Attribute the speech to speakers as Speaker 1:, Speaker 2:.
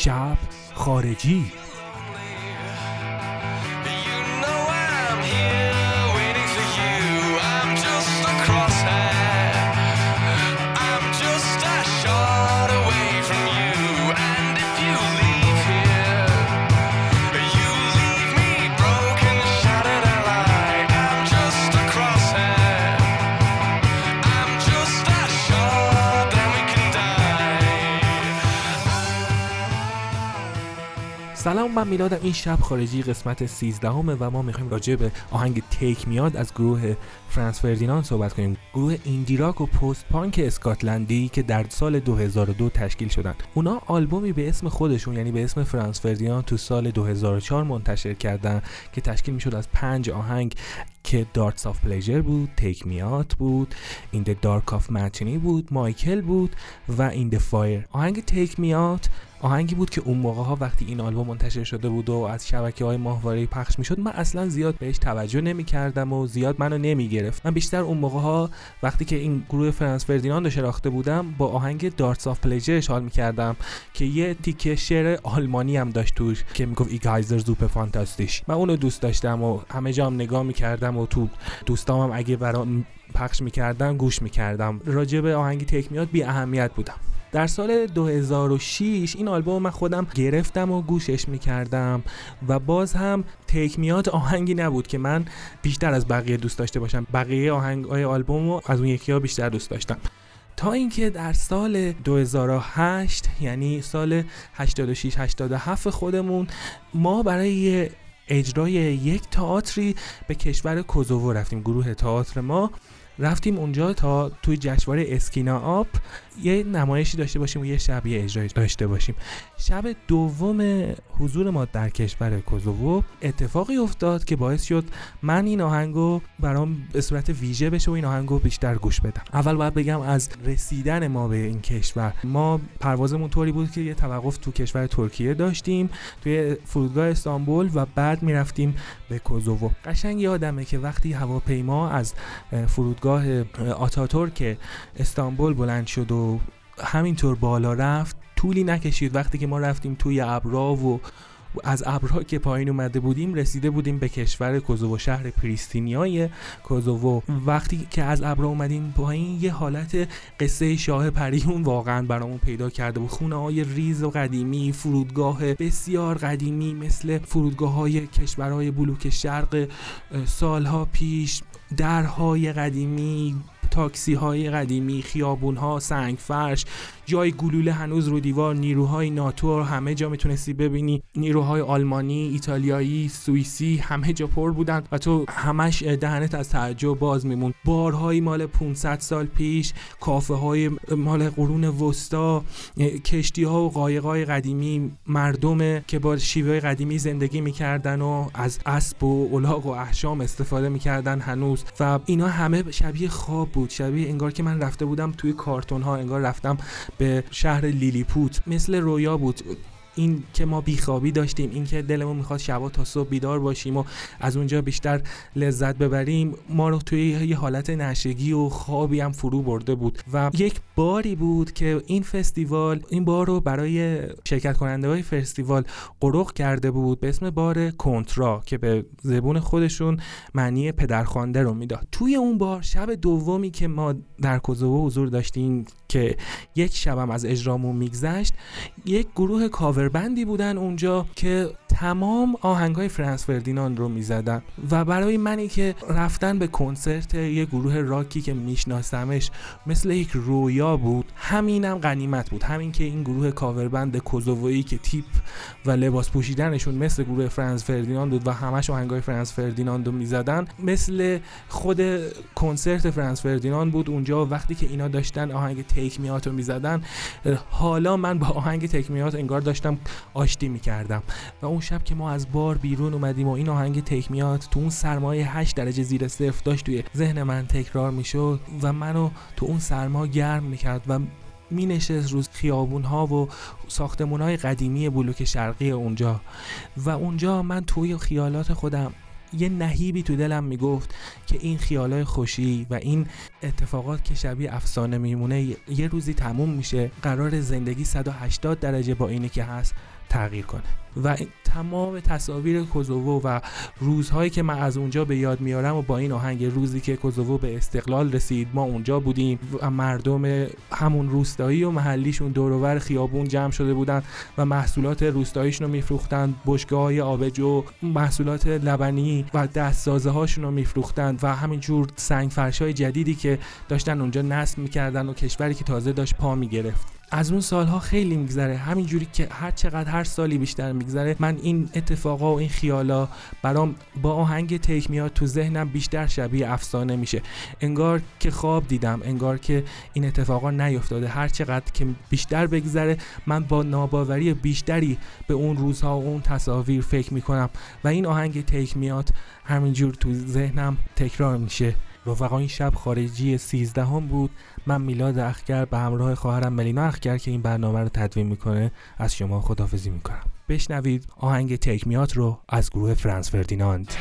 Speaker 1: شب خارجی. سلام من میلادم این شب خارجی قسمت 13 همه و ما می‌خوایم راجع به آهنگ Take Me Out از گروه Franz Ferdinand صحبت کنیم. گروه indie rock و post-punk اسکاتلندی که در سال 2002 تشکیل شدن. اونا آلبومی به اسم خودشون یعنی به اسم Franz Ferdinand تو سال 2004 منتشر کردن که تشکیل می‌شد از پنج آهنگ که Darts of Pleasure بود Take Me Out بود The Dark of the Matinée بود Michael بود و This Fire آهنگ Take Me Out آهنگی بود که اون موقع ها وقتی این آلبوم منتشر شده بود و از شبکه های ماهواره پخش می‌شد من اصلا زیاد بهش توجه نمی کردم و زیاد منو نمی گرفت من بیشتر اون موقع ها وقتی که این گروه Franz Ferdinand رو شناخته بودم با آهنگ Darts of Pleasure حال می کردم که یه تیکه شعر آلمانی هم داشت توش که می‌گفت Ich heiße Superfantastisch من اونو دوست داشتم و همه جام نگاه می‌کردم و تو دوستامم اگه برام پخش می‌کردم گوش می‌کردم. راجع به آهنگ تک میاد بی اهمیت بودم. در سال 2006 این آلبوم من خودم گرفتم و گوشش می‌کردم و باز هم تیک میاد آهنگی نبود که من بیشتر از بقیه دوست داشته باشم. بقیه آهنگ های آلبوم رو از اون یکی ها بیشتر دوست داشتم. تا اینکه در سال 2008 یعنی سال 86 87 خودمون ما برای اجرای یک تئاتری به کشور کوزوو رفتیم. گروه تئاتر ما رفتیم اونجا تا توی جشنواره اسکینا آپ یه نمایشی داشته باشیم و یه شبیه اجرایی داشته باشیم. شب دوم حضور ما در کشور کوزوو اتفاقی افتاد که باعث شد من این آهنگو برام به صورت ویژه بشه و این آهنگو بیشتر گوش بدم. اول باید بگم از رسیدن ما به این کشور ما پروازمون طوری بود که یه توقف تو کشور ترکیه داشتیم توی فرودگاه استانبول و بعد می‌رفتیم به کوزوو. قشنگ یادمه که وقتی هواپیما از فرودگاه آتاتورک استانبول بلند شد و همینطور بالا رفت. طولی نکشید. وقتی که ما رفتیم توی ابرا و از ابرها که پایین اومده بودیم رسیده بودیم به کشور کوزوو شهر پریستینیای کوزوو. وقتی که از ابرا اومدیم پایین یه حالت قصه شاه پریون واقعا برامون پیدا کرده بود. خونه های ریز و قدیمی فرودگاه بسیار قدیمی مثل فرودگاه های کشورهای بلوک شرق سالها پیش درهای قدیمی تاکسی های قدیمی خیابون ها سنگ فرش جای گلوله هنوز رو دیوار نیروهای ناتو همه جا می‌تونستی ببینی. نیروهای آلمانی ایتالیایی سوئیسی همه جا پر بودن و تو همش دهنت از تعجب باز میمون بارهای مال 500 سال پیش کافه های مال قرون وسطا کشتی ها و قایق قدیمی مردم که با شیوه قدیمی زندگی می‌کردن و از اسب و الاغ و احشام استفاده می‌کردن هنوز. و اینا همه شبیه خواب بود. شبیه انگار که من رفته بودم توی کارتون ها انگار رفتم به شهر لیلیپوت مثل رویا بود. این که ما بیخوابی داشتیم این که دلمون می‌خواد شبا تا صبح بیدار باشیم و از اونجا بیشتر لذت ببریم ما رو توی یه حالت نشگی و خوابی هم فرو برده بود. و یک باری بود که این فستیوال این بار رو برای شرکت کننده های فستیوال قرق کرده بود به اسم بار کنترا که به زبون خودشون معنی پدرخوانده رو می‌داد. توی اون بار شب دومی که ما در کوزوو حضور داشتیم که یک شبم از اجرامون میگذشت یک گروه کاوربندی بودن اونجا که تمام آهنگ های فرانس فردیناند رو می‌زدن و برای منی که رفتن به کنسرت یه گروه راکی که میشناسمش مثل یک رویا بود همینم غنیمت بود. همین که این گروه کاوربند کوزوویی که تیپ و لباس پوشیدنشون مثل گروه فرانس فردیناند بود و همش آهنگ های فرانس فردیناند رو می‌زدن مثل خود کنسرت فرانس فردیناند بود. اونجا وقتی که اینا داشتن آهنگ تیک میات رو می‌زدن حالا من با آهنگ تیک میات انگار داشتم آشتی می‌کردم. و اون شب که ما از بار بیرون اومدیم و این آهنگ تیک میاد تو اون سرمایه 8 درجه زیر صفر داشت توی ذهن من تکرار می‌شد و منو تو اون سرما گرم می‌کرد و می نشست روز خیابون ها و ساختمون های قدیمی بلوک شرقی اونجا. و اونجا من توی خیالات خودم یه نهیبی تو دلم می‌گفت که این خیالای خوشی و این اتفاقات که شبیه افسانه میمونه یه روزی تموم میشه. قرار زندگی 180 درجه با اینی که هست. تغییر کنه. و تمام تصاویر کوزوو و روزهایی که من از اونجا به یاد میارم و با این آهنگ روزی که کوزوو به استقلال رسید ما اونجا بودیم و مردم همون روستایی و محلیشون دورور خیابون جمع شده بودن و محصولات روستاییشون رو میفروختن بشگاه های آبجو محصولات لبنی و دستسازه هاشون رو میفروختن و همینجور سنگ فرشای جدیدی که داشتن اونجا نصب می‌کردن و کشوری که تازه داشت پا می‌گرفت. از اون سالها خیلی میگذره. همینجوری که هر چقدر هر سالی بیشتر میگذره من این اتفاقا و این خیالا برام با آهنگ تیک میاد تو ذهنم بیشتر شبیه افسانه میشه. انگار که خواب دیدم انگار که این اتفاقا نیفتاده. هر چقدر که بیشتر بگذره من با ناباوری بیشتری به اون روزها و اون تصاویر فکر می‌کنم و این آهنگ تیک میاد همینجور تو ذهنم تکرار میشه. رفقا این شب خارجی 13 هم بود. من میلاد اخگر به همراه خواهرم ملینا اخگر که این برنامه رو تدوین می‌کنه از شما خدافزی می‌کنم. بشنوید آهنگ تیک میات رو از گروه فرانس فردیناند.